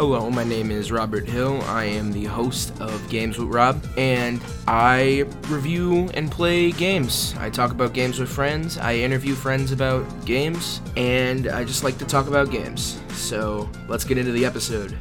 Hello, my name is Robert Hill. I am the host of Games with Rob, and I review and play games. I talk about games with friends, I interview friends about games, and I just like to talk about games. So let's get into the episode.